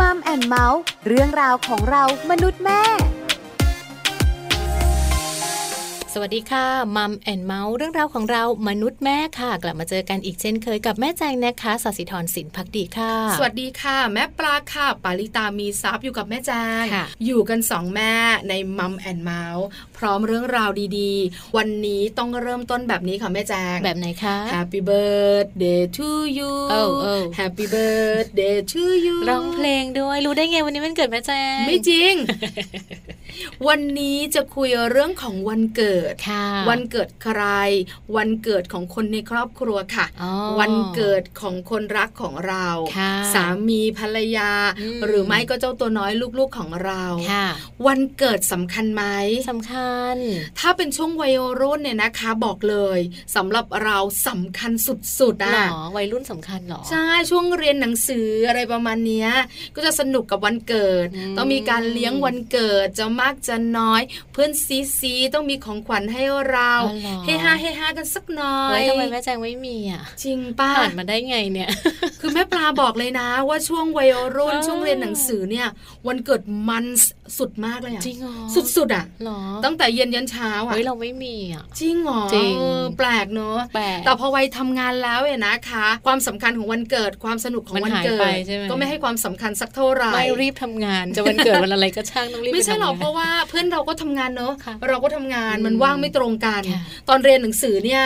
Mom and Mouth เรื่องราวของเรามนุษย์แม่สวัสดีค่ะ Mom and Mouth เรื่องราวของเรามนุษย์แม่ค่ะ กลับมาเจอกันอีกเช่นเคยกับแม่แจงนะคะสศิธรสินพักดีค่ะ สวัสดีค่ะ แม่ปลาค่ะ ปาริตามีซับอยู่กับแม่แจงอยู่กันสองแม่ใน Mom and Mouth พร้อมเรื่องราวดีๆ วันนี้ต้องเริ่มต้นแบบนี้ค่ะแม่แจงแบบไหนคะ Happy birthday to you โอ้โอ้ Happy birthday to you ร้องเพลงด้วยรู้ได้ไงวันนี้มันเกิดแม่แจงไม่จริง วันนี้จะคุยเรื่องของวันเกิดวันเกิดใคร วันเกิดของคนในครอบครัวค่ะ วันเกิดของคนรักของเรา สามีภรรยา หรือไม่ก็เจ้าตัวน้อยลูกๆของเราวันเกิดสำคัญไหมสำคัญถ้าเป็นช่วงวัยรุ่นเนี่ยนะคะ บอกเลยสำหรับเราสำคัญสุดๆอะวัยรุ่นสำคัญหรอ ใช่ช่วงเรียนหนังสืออะไรประมาณนี้ก็จะสนุกกับวันเกิด ต้องมีการเลี้ยงวันเกิดจะมากจะน้อย เพื่อนซีซีต้องมีของขวัญให้เราเฮฮาเฮฮากันสักหน่อยทำไมแม่แจงไม่มีอะจริงป้าผ่านมาได้ไงเนี่ย คือแม่ปลาบอกเลยนะ ว่าช่วงวัยรุ่นช่วงเรียนหนังสือเนี่ย วันเกิดมันสุดมากเลยอะจริงเหรอสุดๆอะตั้งแต่เย็นยันเช้าอะเฮ้ยเราไม่มีอะจริงเหรอจริงแปลกเนอะแต่พอวัยทำงานแล้วเนี่ยนะคะ ความสำคัญของวันเกิดความสนุกของวันเกิดก็ไม่ให้ความสำคัญสักเท่าไหร่ไม่รีบทำงานจะวันเกิดวันอะไรก็ช่างต้องรีบไม่ใช่หรอกเพราะว่าเพื่อนเราก็ทำงานเนอะเราก็ทำงานมันว่างไม่ตรงกัน ตอนเรียนหนังสือเนี่ย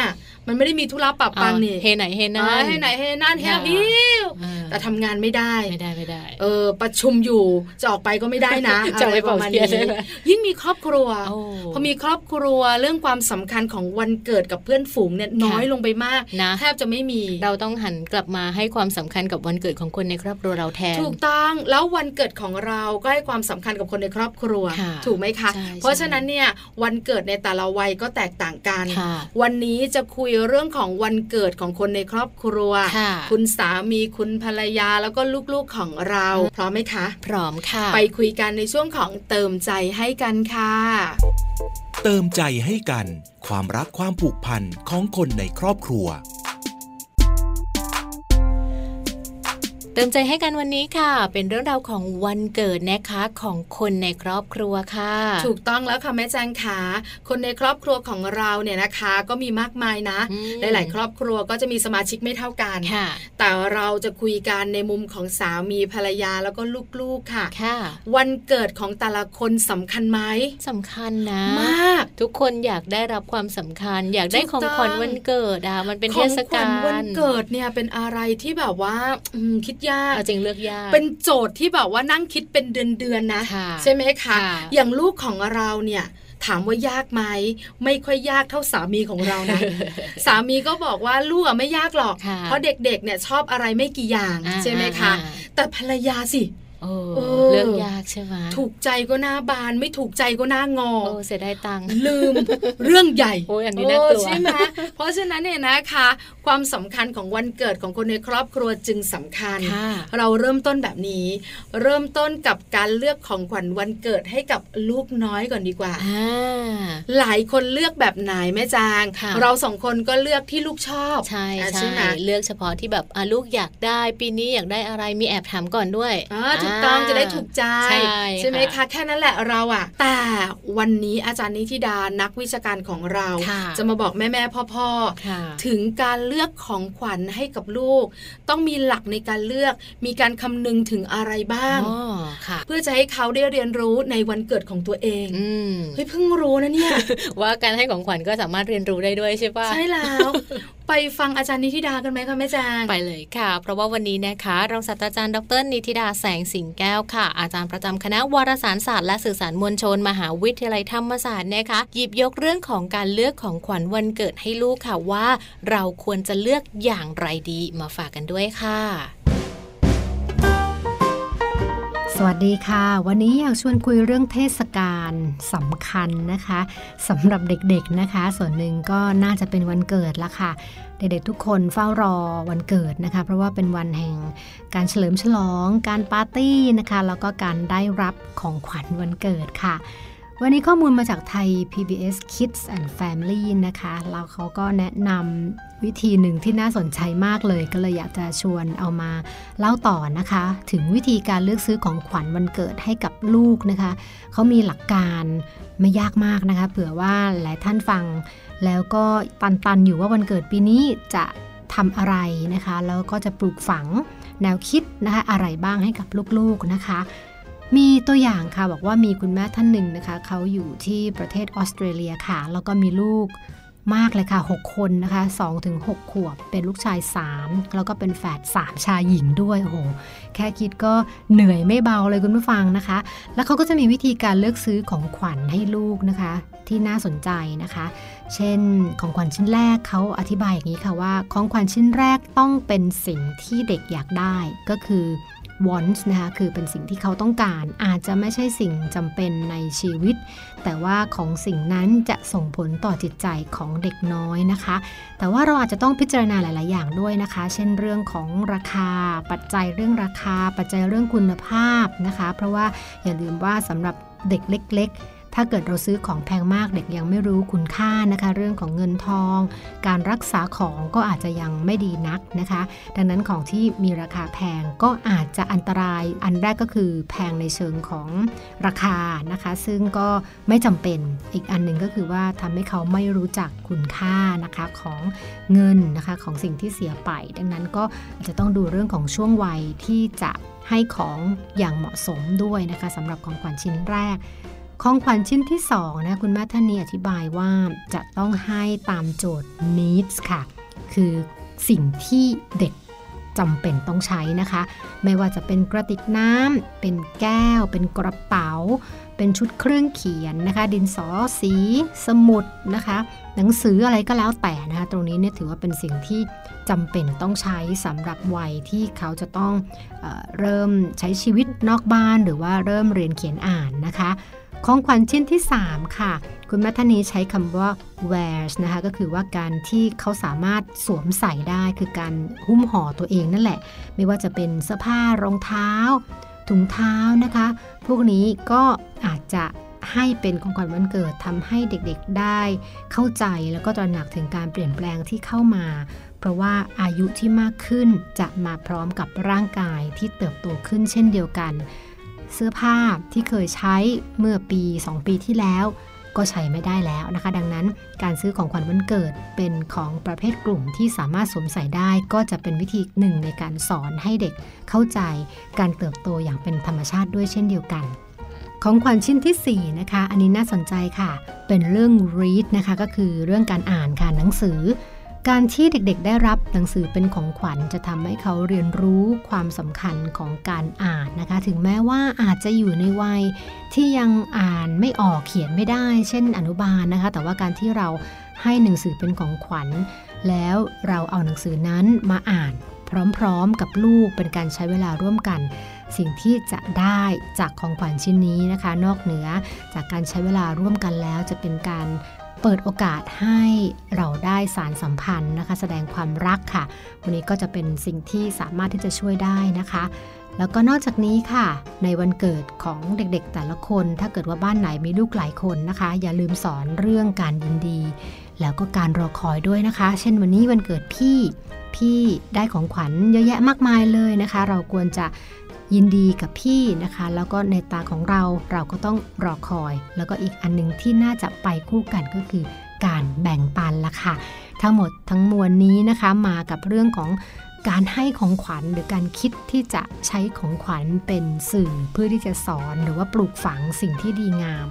มันไม่ได้มีธุระปรับปังนี่เฮไหนเฮนั่นเฮไหนเฮนั่นเฮฮิวแต่ทำงานไม่ได้ไม่ได้ไม่ได้ เออประชุมอยู่จะออกไปก็ไม่ได้นะจะไปประมาณนี้ยิ่งมีครอบครัวพอมีครอบครัวเรื่องความสำคัญของวันเกิดกับเพื่อนฝูงเนี่ยน้อยลงไปมากนะแทบจะไม่มีเราต้องหันกลับมาให้ความสำคัญกับวันเกิดของคนในครอบครัวเราแทน ถูกต้องแล้ววันเกิดของเราก็ให้ความสำคัญกับคนในครอบครัว ถูกไหมคะ เพราะฉะนั้นเนี่ยวันเกิดในแต่ละวัยก็แตกต่างกัน วันนี้จะคุยเรื่องของวันเกิดของคนในครอบครัว คุณสามีคุณภรรยาแล้วก็ลูกๆของเรา พร้อมไหมคะ พร้อมค่ะ ไปคุยกันในช่วงของเติมใจให้กันค่ะ เติมใจให้กัน ความรักความผูกพันของคนในครอบครัว ติมใจให้กันวันนี้ค่ะ เป็นเรื่องราวของวันเกิดนะคะของคนในครอบครัวค่ะ ถูกต้องแล้วค่ะแม่แจงขาคนในครอบครัวของเราเนี่ยนะคะ ก็มีมากมายนะ หลาย ๆ ครอบครัวก็จะมีสมาชิกไม่เท่ากันแต่เราจะคุยกันในมุมของสามีภรรยาแล้วก็ลูกๆค่ะค่ะ วันเกิดของแต่ละคนสำคัญไหมสำคัญนะมาก ทุกคนอยากได้รับความสำคัญ อยากได้ของขวัญวันเกิดอะมันเป็นเทศกาลวันเกิดเนี่ยเป็นอะไรที่แบบว่าคิดยากจริงเลือกยาก เป็นโจทย์ที่แบบว่านั่งคิดเป็นเดือนๆนะใช่ไหมคะอย่างลูกของเราเนี่ยถามว่ายากไหมไม่ค่อยยากเท่าสามีของเรานะสามีก็บอกว่าลูกไม่ยากหรอก เพราะเด็กๆเนี่ยชอบอะไรไม่กี่อย่างใช่ไหมคะแต่ภรรยาสิ เลือกยากใช่ไหมถูกใจก็หน้าบานไม่ถูกใจก็หน้างอโอ้เสียดายตังค์ลืมเรื่องใหญ่โอ้ยอันนี้น่ากลัวใช่ไหมเพราะฉะนั้นเนี่ยนะคะ ความสำคัญของวันเกิดของคนในครอบครัวจึงสำคัญ เราเริ่มต้นแบบนี้ เริ่มต้นกับการเลือกของขวัญวันเกิดให้กับลูกน้อยก่อนดีกว่าหลายคนเลือกแบบไหนแม่จาง เราสองคนก็เลือกที่ลูกชอบใช่ใช่เลือกเฉพาะที่แบบลูกอยากได้ปีนี้อยากได้อะไรมีแอบถามก่อนด้วยถูกต้องจะได้ถูกใจ ใช่ไหมคะ แค่นั้นแหละเราอะแต่วันนี้อาจารย์นิธิดานักวิชาการของเรา จะมาบอกแม่แม่พ่อพ่อถึงการเลือกของขวัญให้กับลูก ต้องมีหลักในการเลือกมีการคำนึงถึงอะไรบ้าง เพื่อจะให้เขาได้เรียนรู้ในวันเกิดของตัวเองเฮ้ยเพิ่งรู้นะเนี่ยว่าการให้ของขวัญก็สามารถเรียนรู้ได้ด้วยใช่ปะใช่แล้ว ไปฟังอาจารย์นิธิดากันไหมคะแม่แจงไปเลยค่ะ เพราะว่าวันนี้นะคะรองศาสตราจารย์ดรนิธิดาแสงสิงแก้วค่ะ อาจารย์ประจำคณะวารสารศาสตร์และสื่อสารมวลชน มหาวิทยาลัยธรรมศาสตร์นะคะหยิบยกเรื่องของการเลือกของขวัญวันเกิดให้ลูกค่ะว่า เราควรจะเลือกอย่างไรดีมาฝากกันด้วยค่ะ สวัสดีค่ะ วันนี้อยากชวนคุยเรื่องเทศกาลสำคัญนะคะสำหรับเด็กๆนะคะ ส่วนหนึ่งก็น่าจะเป็นวันเกิดละค่ะ เด็กๆทุกคนเฝ้ารอวันเกิดนะคะ เพราะว่าเป็นวันแห่งการเฉลิมฉลอง การปาร์ตี้นะคะ แล้วก็การได้รับของขวัญวันเกิดค่ะ วันนี้ข้อมูลมาจากไทย PBS Kids and Family นะคะ แล้วเขาก็แนะนำวิธีหนึ่งที่น่าสนใจมากเลย ก็เลยอยากจะชวนเอามาเล่าต่อนะคะ ถึงวิธีการเลือกซื้อของขวัญวันเกิดให้กับลูกนะคะ เขามีหลักการไม่ยากมากนะคะ เผื่อว่าหลายท่านฟัง แล้วก็ตันๆ อยู่ว่าวันเกิดปีนี้จะทำอะไรนะคะ แล้วก็จะปลูกฝังแนวคิดนะคะอะไรบ้างให้กับลูกๆนะคะ มีตัวอย่างค่ะบอกว่ามีคุณแม่ท่านหนึ่งนะคะเขาอยู่ที่ประเทศออสเตรเลียค่ะ แล้วก็มีลูกมากเลยค่ะ 6 คนนะคะ2ถึง6ขวบ เป็นลูกชาย 3 แล้วก็เป็นแฝด3 ชายหญิงด้วยโอ้โหแค่คิดก็เหนื่อยไม่เบาเลยคุณผู้ฟังนะคะ แล้วเขาก็จะมีวิธีการเลือกซื้อของขวัญให้ลูกนะคะ ที่น่าสนใจนะคะ เช่นของขวัญชิ้นแรกเขาอธิบายอย่างนี้ค่ะว่า ของขวัญชิ้นแรกต้องเป็นสิ่งที่เด็กอยากได้ก็คือ wants นะคะคือเป็นสิ่งที่เขาต้องการอาจจะไม่ใช่สิ่งจำเป็นในชีวิต แต่ว่าของสิ่งนั้นจะส่งผลต่อจิตใจของเด็กน้อยนะคะ แต่ว่าเราอาจจะต้องพิจารณาหลาย ๆ อย่างด้วยนะคะ เช่นเรื่องของราคา ปัจจัยเรื่องราคา ปัจจัยเรื่องคุณภาพนะคะ เพราะว่าอย่าลืมว่าสำหรับเด็กเล็ก ๆ ถ้าเกิดเราซื้อของแพงมากเด็กยังไม่รู้คุณค่านะคะ เรื่องของเงินทอง การรักษาของก็อาจจะยังไม่ดีนักนะคะ ดังนั้นของที่มีราคาแพงก็อาจจะอันตราย อันแรกก็คือแพงในเชิงของราคานะคะ ซึ่งก็ไม่จำเป็นอีกอันหนึ่งก็คือว่าทำให้เขาไม่รู้จักคุณค่านะคะของเงินนะคะของสิ่งที่เสียไป ดังนั้นก็อาจจะต้องดูเรื่องของช่วงวัยที่จะให้ของอย่างเหมาะสมด้วยนะคะสำหรับของขวัญชิ้นแรก ของขวัญชิ้นที่2นะคุณแม่ท่านนี้อธิบายว่าจะต้องให้ตามโจทย์ needs ค่ะ คือสิ่งที่เด็กจำเป็นต้องใช้นะคะ ไม่ว่าจะเป็นกระติกน้ำเป็นแก้ว เป็นกระเป๋า เป็นชุดเครื่องเขียนนะคะ ดินสอสี สมุดนะคะ หนังสืออะไรก็แล้วแต่นะคะ ตรงนี้เนี่ยถือว่าเป็นสิ่งที่จำเป็นต้องใช้สำหรับวัยที่เขาจะต้องเออเริ่มใช้ชีวิตนอกบ้านหรือว่าเริ่มเรียนเขียนอ่านนะคะ ของขวัญชิ้นที่ 3 ค่ะ คุณแม่ท่านนี้ใช้คำว่า wears นะคะ ก็คือว่าการที่เขาสามารถสวมใส่ได้คือการหุ้มห่อตัวเองนั่นแหละ ไม่ว่าจะเป็นเสื้อผ้ารองเท้า ถุงเท้านะคะ พวกนี้ก็อาจจะให้เป็นของขวัญวันเกิดทำให้เด็กๆได้เข้าใจแล้วก็ตระหนักถึงการเปลี่ยนแปลงที่เข้ามา เพราะว่าอายุที่มากขึ้นจะมาพร้อมกับร่างกายที่เติบโตขึ้นเช่นเดียวกัน เสื้อผ้าที่เคยใช้เมื่อปี 2 ปีที่แล้ว ก็ใช้ไม่ได้แล้วนะคะ ดังนั้นการซื้อของขวัญวันเกิดเป็นของประเภทกลุ่มที่สามารถสวมใส่ได้ ก็จะเป็นวิธีหนึ่งในการสอนให้เด็กเข้าใจการเติบโตอย่างเป็นธรรมชาติด้วยเช่นเดียวกันของขวัญชิ้นที่ 4 นะคะ อันนี้น่าสนใจค่ะ เป็นเรื่อง read นะคะ ก็คือเรื่องการอ่านค่ะ หนังสือ การที่เด็กๆ ได้รับหนังสือเป็นของขวัญจะทำให้เขาเรียนรู้ความสำคัญของการอ่านนะคะ ถึงแม้ว่าอาจจะอยู่ในวัยที่ยังอ่านไม่ออกเขียนไม่ได้ เช่นอนุบาลนะคะ แต่ว่าการที่เราให้หนังสือเป็นของขวัญ แล้วเราเอาหนังสือนั้นมาอ่านพร้อมๆ กับลูกเป็นการใช้เวลาร่วมกัน สิ่งที่จะได้จากของขวัญชิ้นนี้นะคะ นอกเหนือจากการใช้เวลาร่วมกันแล้วจะเป็นการ เปิดโอกาสให้เราได้สารสัมพันธ์นะคะ แสดงความรักค่ะ วันนี้ก็จะเป็นสิ่งที่สามารถที่จะช่วยได้นะคะ แล้วก็นอกจากนี้ค่ะ ในวันเกิดของเด็กๆแต่ละคน ถ้าเกิดว่าบ้านไหนมีลูกหลายคนนะคะ อย่าลืมสอนเรื่องการยินดี แล้วก็การรอคอยด้วยนะคะ เช่นวันนี้วันเกิดพี่พี่ได้ของขวัญเยอะแยะมากมายเลยนะคะ เราควรจะ ยินดีกับพี่นะคะ แล้วก็ในตาของเราเราก็ต้องรอคอย แล้วก็อีกอันนึงที่น่าจะไปคู่กันก็คือการแบ่งปันละค่ะ ทั้งหมดทั้งมวลนี้นะคะมากับเรื่องของการให้ของขวัญหรือการคิดที่จะใช้ของขวัญเป็นสื่อเพื่อที่จะสอนหรือว่าปลูกฝังสิ่งที่ดีงาม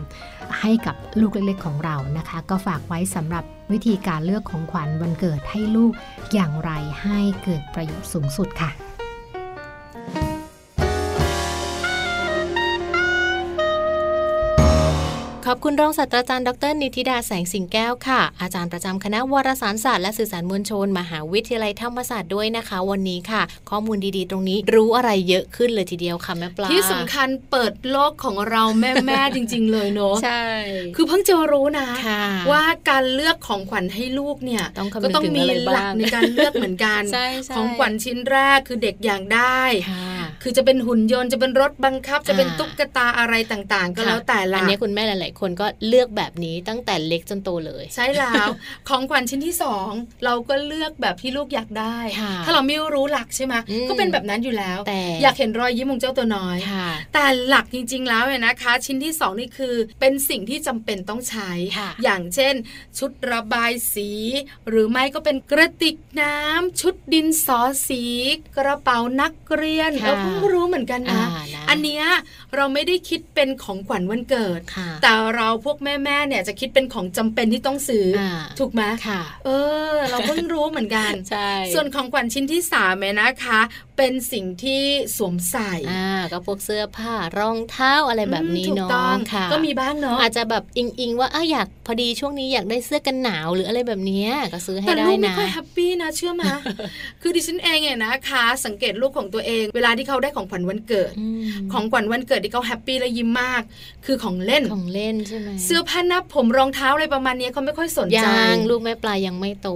ให้กับลูกเล็กๆของเรานะคะ ก็ฝากไว้สำหรับวิธีการเลือกของขวัญวันเกิดให้ลูกอย่างไรให้เกิดประโยชน์สูงสุดค่ะ ขอบคุณรองศาสตราจารย์ดร นิติดาแสงสิงแก้วค่ะ อาจารย์ประจำคณะวารสารศาสตร์และสื่อสารมวลชน มหาวิทยาลัยธรรมศาสตร์ด้วยนะคะ วันนี้ค่ะ ข้อมูลดีๆ ตรงนี้รู้อะไรเยอะขึ้นเลยทีเดียวค่ะแม่ปลาที่สำคัญเปิดโลกของเราแม่แม่จริง ๆ เลยเนาะใช่ คือเพิ่งจะรู้นะ ว่าการเลือกของขวัญให้ลูกเนี่ยก็ต้องมีหลักในการเลือกเหมือนกันของขวัญชิ้นแรกคือเด็กอย่างได้ คือจะเป็นหุ่นยนต์จะเป็นรถบังคับ จะเป็นตุ๊กตาอะไรต่างๆ ก็แล้วแต่ละอันนี้คุณแม่หลายคนก็เลือกแบบนี้ตั้งแต่เล็กจนโตเลย ใช่แล้ว ของขวัญชิ้นที่สองเราก็เลือกแบบที่ลูกอยากได้ ถ้าเราไม่รู้หลักใช่ไหมก็เป็นแบบนั้นอยู่แล้วแต่อยากเห็นรอยยิ้มของเจ้าตัวน้อย แต่หลักจริง ๆ แล้วเนี่ยนะคะ ชิ้นที่สองนี่คือเป็นสิ่งที่จำเป็นต้องใช้ อย่างเช่น ชุดระบายสี หรือไม่ก็เป็นกระติกน้ำชุดดินสอสี กระเป๋านักเรียนเราเพิ่งรู้เหมือนกันนะ อันเนี้ยเราไม่ได้คิดเป็นของขวัญวันเกิด แต่เราพวกแม่ๆเนี่ยจะคิดเป็นของจำเป็นที่ต้องซื้อถูกไหมเออ เราเพิ่งรู้เหมือนกันใช่ส่วนของขวัญชิ้นที่สามเนี่ยนะคะ เป็นสิ่งที่สวมใส่อ่าก็พวกเสื้อผ้ารองเท้าอะไรแบบนี้เนาะค่ะก็มีบ้างเนาะอาจจะแบบอิงอิงว่าออยากพอดีช่วงนี้อยากได้เสื้อกันหนาวหรืออะไรแบบนี้ก็ซื้อให้ได้นะแต่ลูกไม่ค่อยแฮปปี้นะเชื่อมาคือดิฉันเองเนี่ยนะคะ สังเกตลูกของตัวเอง เวลาที่เขาได้ของขวัญวันเกิด ของขวัญวันเกิดที่เขาแฮปปี้และยิ้มมาก คือของเล่นของเล่นใช่ไหมเสื้อผ้าหน้าผมรองเท้าอะไรประมาณนี้เขาไม่ค่อยสนใจยังลูกแม่ปลายังไม่โต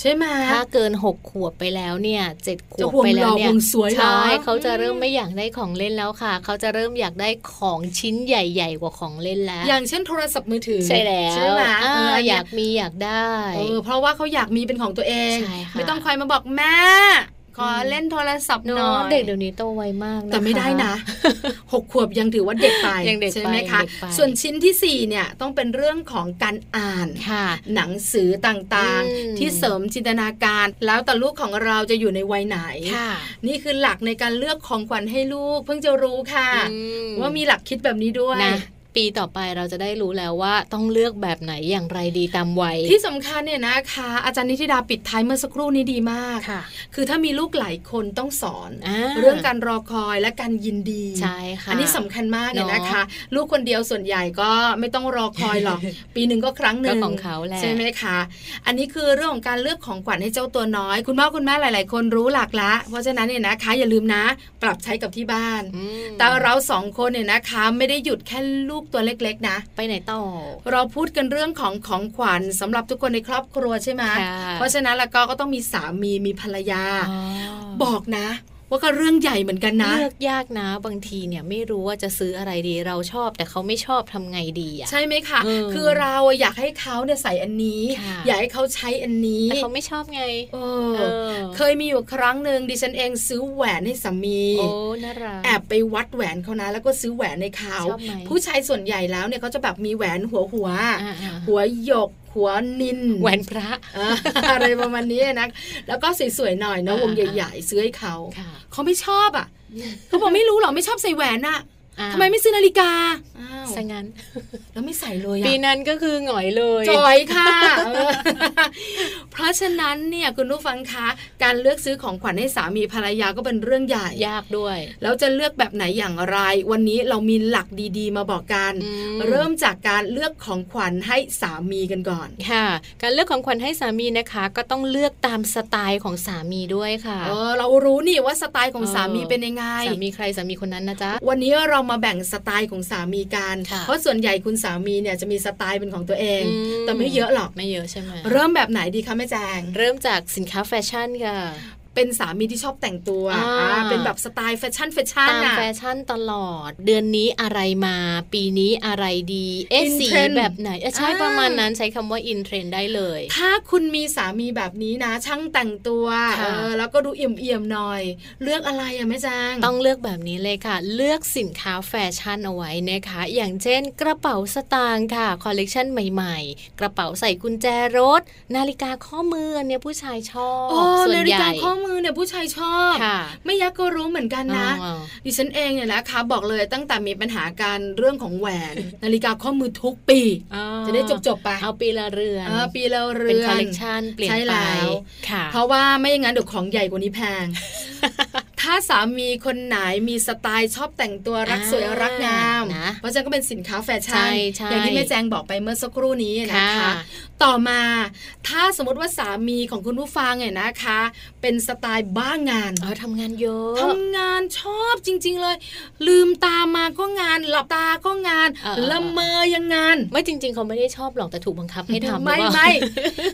ใช่ไหมถ้าเกินหกขวบไปแล้วเนี่ยเจ็ดขวบไปแล้วเนี่ยใช่เขาจะเริ่มไม่อยากได้ของเล่นแล้วค่ะ เขาจะเริ่มอยากได้ของชิ้นใหญ่ๆกว่าของเล่นแล้ว อย่างเช่นโทรศัพท์มือถือใช่แล้วใช่ไหมอยากมีอยากได้เออเพราะว่าเขาอยากมีเป็นของตัวเอง ไม่ต้องคอยมาบอกแม่ ขอเล่นโทรศัพท์น้อยเด็กเดี๋ยวนี้โตไวมากนะแต่ไม่ได้นะหกขวบยังถือว่าเด็กไปใช่ไหมคะส่วนชิ้นที่สี่เนี่ยต้องเป็นเรื่องของการอ่านหนังสือต่างๆ ที่เสริมจินตนาการ แล้วแต่ลูกของเราจะอยู่ในวัยไหน นี่คือหลักในการเลือกของขวัญให้ลูก เพิ่งจะรู้ค่ะ ว่ามีหลักคิดแบบนี้ด้วย ปีต่อไปเราจะได้รู้แล้วว่าต้องเลือกแบบไหนอย่างไรดีตามวัย ที่สำคัญเนี่ยนะคะ อาจารย์นิติดาปิดท้ายเมื่อสักครู่นี้ดีมากค่ะ คือถ้ามีลูกหลายคนต้องสอนอเรื่องการรอคอยและการยินดีใช่ค่ะอันนี้สำคัญมากเนี่ยนะคะ ลูกคนเดียวส่วนใหญ่ก็ไม่ต้องรอคอยหรอก ปีหนึ่งก็ครั้งหนึ่งของเขาแหละใช่ไหมคะอันนี้คือเรื่องของการเลือกของขวัญให้เจ้าตัวน้อย คุณพ่อคุณแม่หลาย ๆ คนรู้หลักละ เพราะฉะนั้นเนี่ยนะคะ อย่าลืมนะ ปรับใช้กับที่บ้าน แต่เราสองคนเนี่ยนะคะ ไม่ได้หยุดแค่ลูกตัวเล็กๆนะ ไปไหนต่อ เราพูดกันเรื่องของของขวัญสำหรับทุกคนในครอบครัวใช่ไหมเพราะฉะนั้นแล้วก็ก็ต้องมีสามีมีภรรยา บอกนะ ว่าก็เรื่องใหญ่เหมือนกันนะ เลือกยากนะ บางทีเนี่ยไม่รู้ว่าจะซื้ออะไรดีเราชอบ แต่เขาไม่ชอบทำไงดีอะใช่ไหมคะคือเราอยากให้เขาเนี่ยใส่อันนี้ อยากให้เขาใช้อันนี้แต่เขาไม่ชอบไงเคยมีอยู่ครั้งหนึ่งดิฉันเองซื้อแหวนให้สามีโอ้น่ารักแอบไปวัดแหวนเขานะ แล้วก็ซื้อแหวนในเขาผู้ชายส่วนใหญ่แล้วเนี่ยเขาจะแบบมีแหวนหัวหัว หัวหยก หัวนินแหวนพระอะไรประมาณนี้นะแล้วก็สวยๆหน่อยนะวงใหญ่ๆซื้อให้เขาเขาไม่ชอบอะเขาบอกไม่รู้หรอไม่ชอบใส่แหวนอะ ทำไมไม่ซื้อนาฬิกาใส่งั้น แล้วไม่ใส่เลยปีนั้นก็คือหงอยเลยจอยค่ะ เพราะฉะนั้นเนี่ยคุณผู้ฟังคะการเลือกซื้อของขวัญให้สามีภรรยาก็เป็นเรื่องใหญ่ยากด้วย แล้วจะเลือกแบบไหนอย่างไร วันนี้เรามีหลักดี ๆ มาบอกกัน เริ่มจากการเลือกของขวัญให้สามีกันก่อนค่ะ การเลือกของขวัญให้สามีนะคะ ก็ต้องเลือกตามสไตล์ของสามีด้วยค่ะเออเรารู้นี่ว่าสไตล์ของสามีเป็นยังไงสามีใครสามีคนนั้นนะจ๊ะวันนี้เรามาแบ่งสไตล์ของสามีกัน เพราะส่วนใหญ่คุณสามีเนี่ยจะมีสไตล์เป็นของตัวเอง แต่ไม่เยอะหรอกไม่เยอะใช่ไหมเริ่มแบบไหนดีคะแม่แจง เริ่มจากสินค้าแฟชั่นค่ะ เป็นสามีที่ชอบแต่งตัวเป็นแบบสไตล์แฟชั่นแฟชั่นตามแฟชั่นตลอด เดือนนี้อะไรมา ปีนี้อะไรดี เอสีแบบไหนใช่ประมาณนั้นใช้คำว่า in trend ได้เลย ถ้าคุณมีสามีแบบนี้นะ ช่างแต่งตัวแล้วก็ดูเอี่ยมๆหน่อย เลือกอะไรอะแม่แจงต้องเลือกแบบนี้เลยค่ะ เลือกสินค้าแฟชั่นเอาไว้นะคะ อย่างเช่น กระเป๋าสตางค์ค่ะคอลเลกชันใหม่ ๆ กระเป๋าใส่กุญแจรถ นาฬิกาข้อมือเนี่ยผู้ชายชอบส่วนใหญ่มือเนี่ยผู้ชายชอบ ไม่ยักก็รู้เหมือนกันนะ ดิฉันเองเนี่ยนะคะบอกเลยตั้งแต่มีปัญหาการเรื่องของแหวน นาฬิกาข้อมือทุกปี จะได้จบจบไป เอาปีละเรือนปีละเรือนเป็นคอลเลกชันเปลี่ยนไปเพราะว่าไม่อย่างนั้นเดี๋ยวของใหญ่กว่านี้แพง ถ้าสามีคนไหนมีสไตล์ชอบแต่งตัวรักสวยรักงามนะเพราะฉะนั้นก็เป็นสินค้าแฟชั่นอย่างที่แม่แจงบอกไปเมื่อสักครู่นี้นะคะ ต่อมาถ้าสมมติว่าสามีของคุณผู้ฟังเนี่ยนะคะ เป็นสไตล์บ้างานเออทำงานเยอะทำงานชอบจริง ๆเลย ลืมตามาก็งาน หลับตาก็งานละเมอยังงาน ไม่จริง ๆ เขาไม่ได้ชอบหรอกแต่ถูกบังคับให้ทำไม่ไม่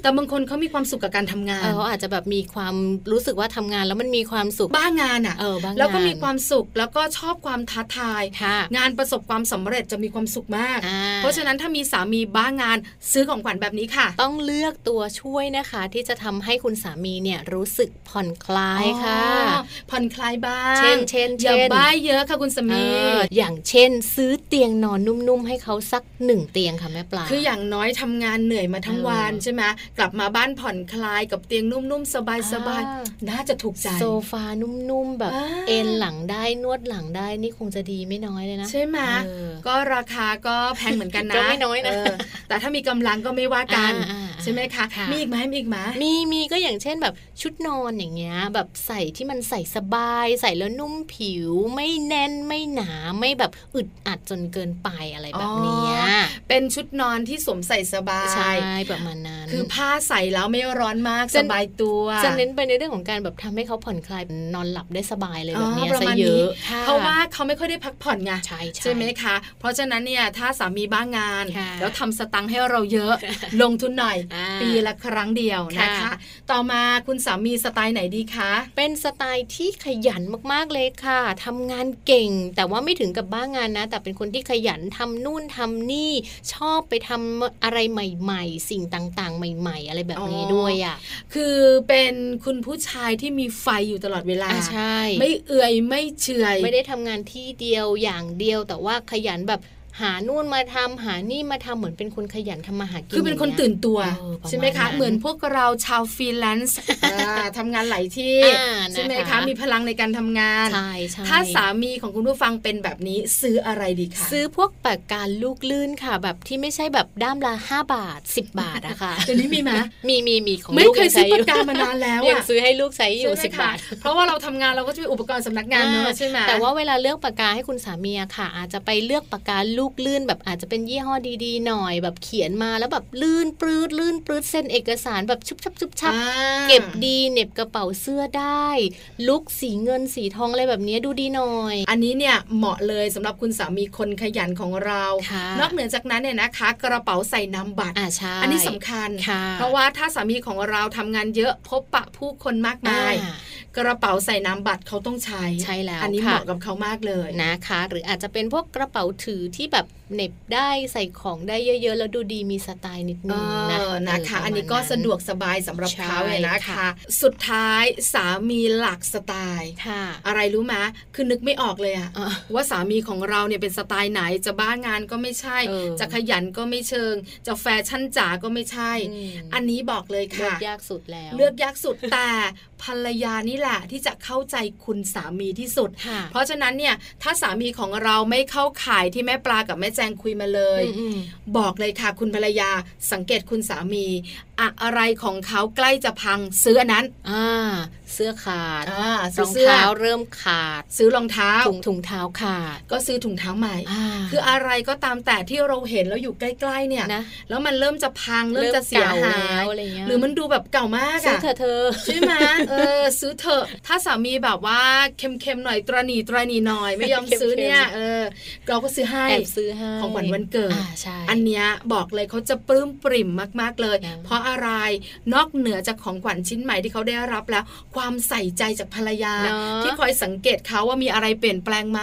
แต่บางคนเขามีความสุขกับการทำงานเขาอาจจะแบบมีความรู้สึกว่าทำงาน แล้วมันมีความสุขบ้างานานอะเออบ้างแล้วก็มีความสุขแล้วก็ชอบความท้าทายค่ะงานประสบความสำเร็จจะมีความสุขมาก เพราะฉะนั้นถ้ามีสามีบ้างงานซื้อของขวัญแบบนี้ค่ะ ต้องเลือกตัวช่วยนะคะ ที่จะทำให้คุณสามีเนี่ยรู้สึกผ่อนคลายค่ะ ผ่อนคลายบ้าง เช่นเช่นอย่าบ้าเยอะค่ะคุณสามีอย่างเช่น ซื้อเตียงนอนนุ่มๆให้เขาสักหนึ่งเตียงค่ะแม่ปลาคืออย่างน้อยทำงานเหนื่อยมาทั้งวันใช่ไหมกลับมาบ้านผ่อนคลายกับเตียงนุ่มๆสบายๆน่าจะถูกใจโซฟานุ่มๆแบบเอนหลังได้นวดหลังได้นี่คงจะดีไม่น้อยเลยนะ ใช่ไหมก็ราคาก็แพงเหมือนกันนะก็ไม่น้อยนะแต่ถ้ามีกำลังก็ไม่ว่ากันใช่ไหมคะมีอีกไหมมีอีกไหมมีมีก็อย่างเช่นแบบชุดนอนอย่างเงี้ยแบบใส่ที่มันใส่สบาย ใส่แล้วนุ่มผิว ไม่แน่นไม่หนาไม่แบบอึดอัดจนเกินไปอะไรแบบนี้เป็นชุดนอนที่สวมใส่สบายใช่ประมาณนั้นคือผ้าใส่แล้วไม่ร้อนมากสบายตัวจะเน้นไปในเรื่องของการแบบทำให้เขาผ่อนคลายนอนหลับได้สบายเลยแบบนี้ซะเยอะเพราะว่าเขาไม่ค่อยได้พักผ่อนไงใช่ใช่ไหมคะ เพราะฉะนั้นเนี่ยถ้าสามีบ้างงาน แล้วทำสตังค์ให้เราเยอะ ลงทุนหน่อย ปีละครั้งเดียวนะคะ ต่อมาคุณสามีสไตล์ไหนดีคะ เป็นสไตล์ที่ขยันมากๆเลยค่ะทำงานเก่ง แต่ว่าไม่ถึงกับบ้างงานนะ แต่เป็นคนที่ขยันทำนู่นทำนี่ ชอบไปทำอะไรใหม่ ๆ สิ่งต่างๆ ใหม่ ๆ อะไรแบบนี้ด้วยอะ คือเป็นคุณผู้ชายที่มีไฟอยู่ตลอดเวลาใช่ไม่เอื่อยไม่เฉยไม่ได้ทำงานที่เดียวอย่างเดียว แต่ว่าขยันแบบ หานู่นมาทำหานี่มาทำเหมือนเป็นคนขยันทำมาหากินคือเป็นคนตื่นตัว ใช่ไหมคะ เหมือนพวกเราชาวฟรีแลนซ์ทำงานหลายที่ ใช่ไหมคะ มีพลังในการทำงานใช่ถ้าสามีของคุณผู้ฟังเป็นแบบนี้ซื้ออะไรดีคะซื้อพวกปากกาลูกลื่นค่ะ แบบที่ไม่ใช่แบบด้ามละห้าบาท 10 บาทอะค่ะเดี๋ยวนี้มีไหมมีมีมีของไม่เคยซื้อปากกามานานแล้วยังซื้อให้ลูกใช้อยู่สิบบาท เพราะว่าเราทำงานเราก็จะมีอุปกรณ์สำนักงานเนอะใช่ไหมแต่ว่าเวลาเลือกปากกาให้คุณสามีค่ะ อาจจะไปเลือกปากกาลูกลื่นแบบอาจจะเป็นยี่ห้อดีๆ หน่อยแบบเขียนมาแล้วแบบลื่นปลื้ดลื่นปลื้ดเส้นเอกสารแบบชุบชับชุบชับเก็บดีเน็บกระเป๋าเสื้อได้ ลุกสีเงินสีทองอะไรแบบนี้ดูดีหน่อย อันนี้เนี่ยเหมาะเลยสำหรับคุณสามีคนขยันของเรา นอกเหนือจากนั้นเนี่ยนะคะ กระเป๋าใส่น้ำบัตรอันนี้สำคัญ เพราะว่าถ้าสามีของเราทำงานเยอะพบปะผู้คนมากมาย กระเป๋าใส่น้ำบัตรเขาต้องใช้ใช่แล้วอันนี้เหมาะกับเขามากเลยนะคะ หรืออาจจะเป็นพวกกระเป๋าถือที่แบบเน็บได้ใส่ของได้เยอะๆ แล้วดูดีมีสไตล์นิดนึงนะนะคะ อันนี้ก็สะดวกสบายสำหรับเขาเลยนะคะ สุดท้ายสามีหลักสไตล์อะไรรู้ไหมคือนึกไม่ออกเลยอะว่าสามีของเราเนี่ยเป็นสไตล์ไหนจะบ้างานก็ไม่ใช่ จะขยันก็ไม่เชิง จะแฟชั่นจ๋าก็ไม่ใช่ อันนี้บอกเลยค่ะ เลือกยากสุดแล้ว เลือกยากสุดแต่ ภรรยานี่แหละที่จะเข้าใจคุณสามีที่สุด เพราะฉะนั้นเนี่ยถ้าสามีของเราไม่เข้าข่ายที่แม่ปลากับแม่แจงคุยมาเลย บอกเลยค่ะคุณภรรยาสังเกตคุณสามี อะไรของเขาใกล้จะพังซื้ออันนั้นอ่าเสื้อขาดรองเท้าเริ่มขาด ซื้อรองเท้าถุงถุงเท้าขาด ก็ซื้อถุงเท้าใหม่ คืออะไรก็ตามแต่ที่เราเห็นแล้วอยู่ใกล้ๆเนี่ยนะแล้วมันเริ่มจะพังเริ่มจะเสียหายหรือมันดูแบบเก่ามากอะซื้อเธอเธอใช่ไหมเออซื้อเถอะถ้าสามีแบบว่าเค็มๆหน่อยตรณีตรณีหน่อยไม่ยอมซื้อเนี่ยเออเราก็ซื้อให้แอบซื้อให้ของขวัญวันเกิดอันเนี้ยบอกเลยเขาจะปลื้มปริ่มมากๆเลย เพราะอะไร นอกเหนือจากของขวัญชิ้นใหม่ที่เขาได้รับแล้ว ความใส่ใจจากภรรยา ที่คอยสังเกตเขาว่ามีอะไรเปลี่ยนแปลงไหม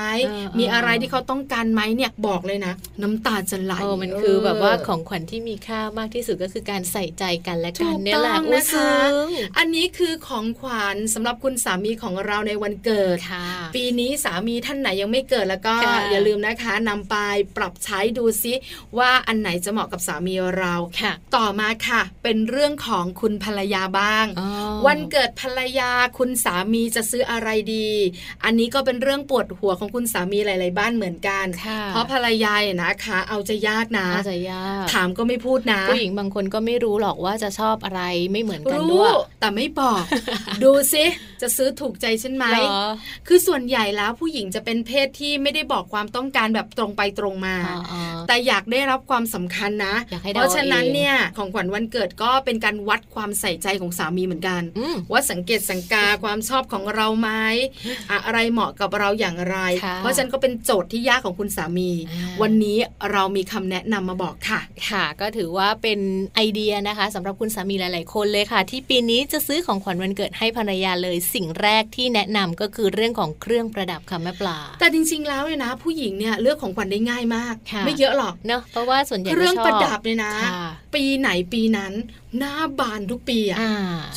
มีอะไรที่เขาต้องการไหมเนี่ยบอกเลยนะ น้ำตาจะไหลมันคือแบบว่าของขวัญที่มีค่ามากที่สุดก็คือการใส่ใจกันและกันเนี่ยแหละนะคะอันนี้คือของขวัญสำหรับคุณสามีของเราในวันเกิดปีนี้สามีท่านไหนยังไม่เกิดแล้วก็อย่าลืมนะคะนำไปปรับใช้ดูซิว่าอันไหนจะเหมาะกับสามีเราต่อมาค่ะเป็นเรื่องของคุณภรรยาบ้าง วันเกิดภรรยาคุณสามีจะซื้ออะไรดี อันนี้ก็เป็นเรื่องปวดหัวของคุณสามีหลาย ๆ บ้านเหมือนกัน เพราะภรรยาเนี่ยนะคะ เอาจะยากนะจะยากถามก็ไม่พูดนะผู้หญิงบางคนก็ไม่รู้หรอกว่าจะชอบอะไรไม่เหมือนกันด้วยแต่ไม่บอก ดูซิจะซื้อถูกใจฉันไหมคือส่วนใหญ่แล้วผู้หญิงจะเป็นเพศที่ไม่ได้บอกความต้องการแบบตรงไปตรงมา แต่อยากได้รับความสำคัญนะ เพราะฉะนั้นเนี่ยของขวัญวันเกิดก็เป็นการวัดความใส่ใจของสามีเหมือนกันว่าสังเกตสังกาความชอบของเราไหมอะไรเหมาะกับเราอย่างไร เพราะฉะนั้นก็เป็นโจทย์ที่ยากของคุณสามี วันนี้เรามีคำแนะนำมาบอกค่ะ ค่ะ ก็ถือว่าเป็นไอเดียนะคะสำหรับคุณสามีหลาย ๆ คนเลยค่ะ ที่ปีนี้จะซื้อของขวัญวันเกิดให้ภรรยาเลย สิ่งแรกที่แนะนำก็คือเรื่องของเครื่องประดับค่ะแม่ปลา แต่จริง ๆ แล้วเนี่ยนะ ผู้หญิงเนี่ยเลือกของขวัญได้ง่ายมาก ไม่เยอะหรอกเนาะเพราะว่าส่วนใหญ่เครื่องประดับเนี่ยนะ ปีไหนปีนั้น mind. หน้าบานทุกปีอะ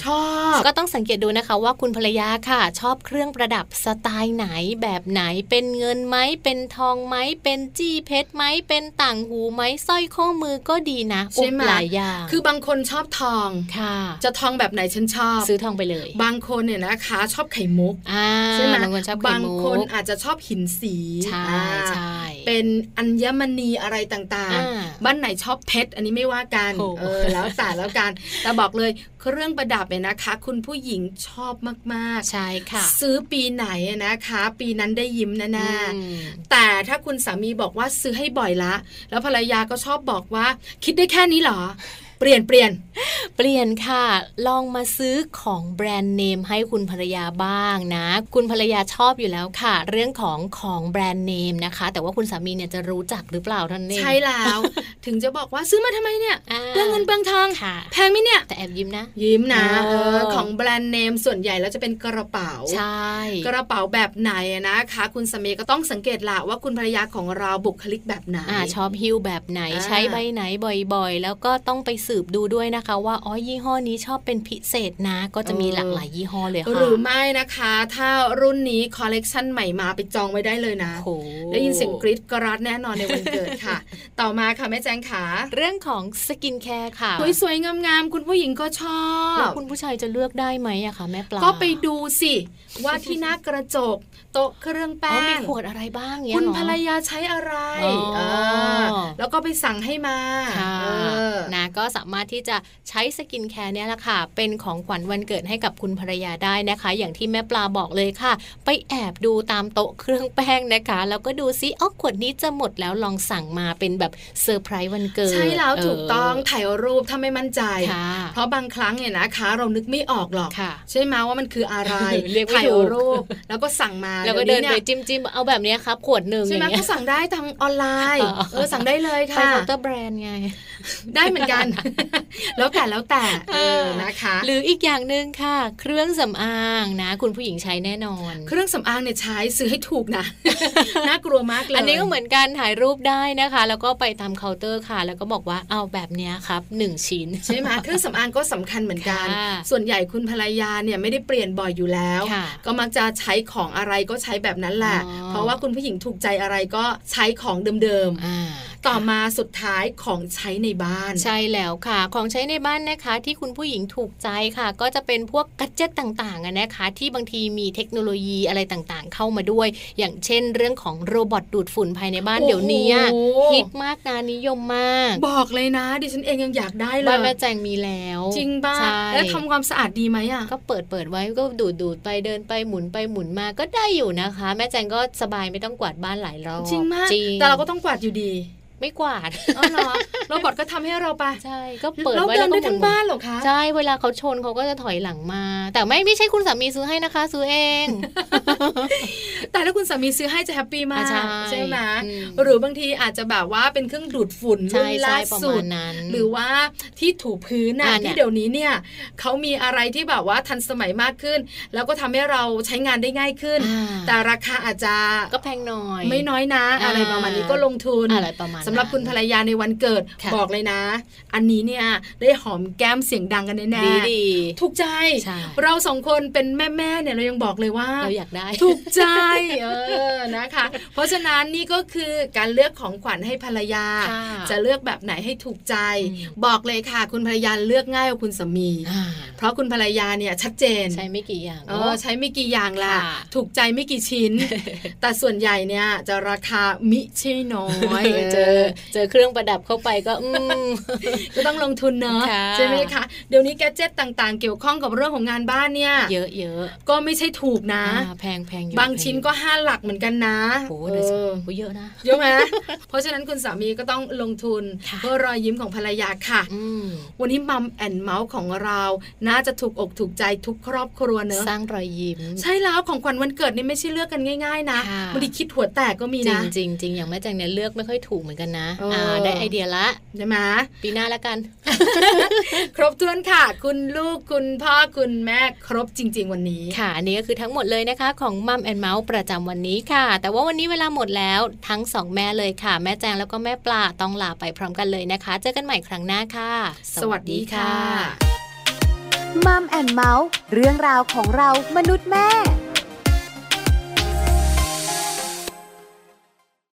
ชอบ ก็ต้องสังเกตดูนะคะ ว่าคุณภรรยาค่ะ ชอบเครื่องประดับสไตล์ไหนแบบไหนเป็นเงินไหมเป็นทองไหมเป็นจี้เพชรไหมเป็นต่างหูไหมสร้อยข้อมือก็ดีนะใช่ไหมหลายอย่างคือบางคนชอบทองค่ะ จะทองแบบไหนฉันชอบ ซื้อทองไปเลย บางคนเนี่ยนะคะ ชอบไข่มุกใช่ไหมบางคนชอบไข่มุกบางคนอาจจะชอบหินสีใช่ใช่เป็นอัญมณีอะไรต่างๆ บ้านไหนชอบเพชรอันนี้ไม่ว่ากันเออแล้วแต่แล้วกันแต่บอกเลยเครื่องประดับเนี่ยนะคะ คุณผู้หญิงชอบมากๆ ใช่ค่ะ ซื้อปีไหนนะคะ ปีนั้นได้ยิ้มแน่ๆแต่ถ้าคุณสามีบอกว่าซื้อให้บ่อยละ แล้วภรรยาก็ชอบบอกว่า คิดได้แค่นี้เหรอ เปลี่ยนเปลี่ยนเปลี่ยนค่ะ ลองมาซื้อของแบรนด์เนมให้คุณภรรยาบ้างนะ คุณภรรยาชอบอยู่แล้วค่ะ เรื่องของของแบรนด์เนมนะคะ แต่ว่าคุณสามีเนี่ยจะรู้จักหรือเปล่าท่านเองใช่แล้ว ถึงจะบอกว่าซื้อมาทำไมเนี่ยเปลืองเงินเปลืองทองแพงไหมเนี่ยแต่แอบยิ้มนะ ยิ้มนะออของแบรนด์เนมส่วนใหญ่แล้วจะเป็นกระเป๋าใช่กระเป๋าแบบไหนนะคะ คุณสามีก็ต้องสังเกตละว่าคุณภรรยาของเราบุคลิกแบบไหนอชอบฮิ้วแบบไหนใช้ใบไหนบ่อยๆ แล้วก็ต้องไปสืบดูด้วยนะคะ ว่าอ๋อยี่ห้อนี้ชอบเป็นพิเศษนะ ก็จะมีหลากหลายยี่ห้อเลยค่ะหรือไม่นะคะ ถ้ารุ่นนี้คอลเลกชันใหม่มาไปจองไว้ได้เลยนะได้ยินเสียงกรี๊ดกราดแน่นอนในวันเกิดค่ะ ต่อมาค่ะแม่แจงขาเรื่องของสกินแคร์ค่ะสวยๆงามๆคุณผู้หญิงก็ชอบแล้วคุณผู้ชายจะเลือกได้ไหมอะคะแม่ปลาก็ไปดูสิว่าที่หน้ากระจกโต๊ะเครื่องแป้งมีขวดอะไรบ้างเนี่ยคุณภรรยาใช้อะไรแล้วก็ไปสั่งให้มานะก็สามารถที่จะใช้สกินแคร์เนี่ยแหละค่ะ เป็นของขวัญวันเกิดให้กับคุณภรรยาได้นะคะ อย่างที่แม่ปลาบอกเลยค่ะ ไปแอบดูตามโต๊ะเครื่องแป้งนะคะ แล้วก็ดูซิอ๋อขวดนี้จะหมดแล้วลองสั่งมาเป็นแบบเซอร์ไพรส์วันเกิด ใช่แล้วถูกต้องถ่ายรูปถ้าไม่มั่นใจ เพราะบางครั้งเนี่ยนะคะ เรานึกไม่ออกหรอก ใช่ไหมว่ามันคืออะไรถ่ายรูป แล้วก็สั่งมาแล้วก็เดินไปจิ้มจิ้มเอาแบบนี้ครับขวดหนึ่งใช่ไหมก็สั่งได้ทางออนไลน์เออสั่งได้เลยค่ะไป counter brand ไง ได้เหมือนกันแล้วแต่แล้วแต่นะคะ หรืออีกอย่างหนึ่งค่ะ เครื่องสำอางนะ คุณผู้หญิงใช้แน่นอน เครื่องสำอางเนี่ยใช้ซื้อให้ถูกนะน่ากลัวมากเลยอันนี้ก็เหมือนกันถ่ายรูปได้นะคะ แล้วก็ไปตามเคาน์เตอร์ค่ะ แล้วก็บอกว่าเอาแบบนี้ครับหนึ่งชิ้นใช่ไหมเครื่องสำอางก็สำคัญเหมือนกัน ส่วนใหญ่คุณภรรยาเนี่ยไม่ได้เปลี่ยนบ่อยอยู่แล้ว ก็มักจะใช้ของอะไรก็ใช้แบบนั้นแหละ เพราะว่าคุณผู้หญิงถูกใจอะไรก็ใช้ของเดิมๆ ต่อมาสุดท้ายของใช้ในบ้าน ใช่แล้วค่ะ ของใช้ในบ้านนะคะ ที่คุณผู้หญิงถูกใจค่ะ ก็จะเป็นพวกกัจเจตต่างๆนะคะ ที่บางทีมีเทคโนโลยีอะไรต่างๆ เข้ามาด้วย อย่างเช่น เรื่องของโรบอทดูดฝุ่นภายในบ้านเดี๋ยวนี้ฮิตมากนะนิยมมาก บอกเลยนะ ดิฉันเองยังอยากได้เลยบ้านแม่แจงมีแล้ว จริงบ้าแล้วทำความสะอาดดีไหมอะก็เปิดเปิดไว้ก็ดูดดูดไปเดินไปหมุนไปหมุนมาก็ได้อยู่นะคะ แม่แจงก็สบายไม่ต้องกวาดบ้านหลายรอบจริงมากแต่เราก็ต้องกวาดอยู่ดี ไม่กวาดอ๋อเหรอrobot ก็ทำให้เราไปใช่ก็เปิดไว้แล้วก็ทั้งบ้านหรอคะใช่เวลาเขาชนเขาก็จะถอยหลังมา แต่ไม่ไม่ใช่คุณสามีซื้อให้นะคะ ซื้อเอง แต่ถ้าคุณสามีซื้อให้จะ happy มากใช่ไหมหรือบางทีอาจจะแบบว่าเป็นเครื่องดูดฝุ่นรุ่นล่าสุดหรือว่าที่ถูพื้นน่ะที่เดี๋ยวนี้เนี่ยเขามีอะไรที่แบบว่าทันสมัยมากขึ้น แล้วก็ทำให้เราใช้งานได้ง่ายขึ้น แต่ราคาอาจจะก็แพงน้อยไม่น้อยนะ อะไรประมาณนี้ก็ลงทุนอะไรประมาณสำหรับคุณภรรยาในวันเกิดบอกเลยนะ อันนี้เนี่ยได้หอมแก้มเสียงดังกันแน่ๆถูกใจ เราสองคนเป็นแม่ๆเนี่ยเรายังบอกเลยว่าเราอยากได้ ถูกใจเออนะคะ เพราะฉะนั้นนี่ก็คือการเลือกของขวัญให้ภรรยา จะเลือกแบบไหนให้ถูกใจ บอกเลยค่ะ คุณภรรยาเลือกง่ายกว่าคุณสามี เพราะคุณภรรยาเนี่ยชัดเจนใช้ไม่กี่อย่างเออใช้ไม่กี่อย่างละถูกใจไม่กี่ชิ้น แต่ส่วนใหญ่เนี่ยจะราคามิใช่น้อยเจอเจอเครื่องประดับเข้าไปก็อืก็ต้องลงทุนเนอะใช่ไหมคะเดี๋ยวนี้แกจิตต่างๆ เกี่ยวข้องกับเรื่องของงานบ้านเนี่ยเยอะเยอะก็ไม่ใช่ถูกนะแพงแพงบางชิ้นก็ห้าหลักเหมือนกันนะโอ้เยอะนะเยอะไหมเพราะฉะนั้นคุณสามีก็ต้องลงทุนเพื่อรอยยิ้มของภรรยาค่ะวันนี้มัมแอนเมาส์ของเราน่าจะถูกอกถูกใจทุกครอบครัวเนอะสร้างรอยยิ้ม ใช่แล้วของขวัญวันเกิดนี่ไม่ใช่เลือกกันง่าย ๆ นะบางทีคิดหัวแตกก็มีนะจริงจริงอย่างแม่แจงเนี่ยเลือกไม่ค่อยถูกเหมือนกันกันนะอ่าได้ไอเดียละใช่ไหมปีหน้าแล้วกัน ครบถ้วนค่ะ คุณลูกคุณพ่อคุณแม่ครบจริง ๆ วันนี้ค่ะอันนี้ก็คือทั้งหมดเลยนะคะ ของมัมแอนเมาส์ประจำวันนี้ค่ะ แต่ว่าวันนี้เวลาหมดแล้วทั้งสองแม่เลยค่ะ แม่แจงแล้วก็แม่ปลาต้องลาไปพร้อมกันเลยนะคะ เจอกันใหม่ครั้งหน้าค่ะ สวัสดีค่ะมัมแอนเมาส์เรื่องราวของเรามนุษย์แม่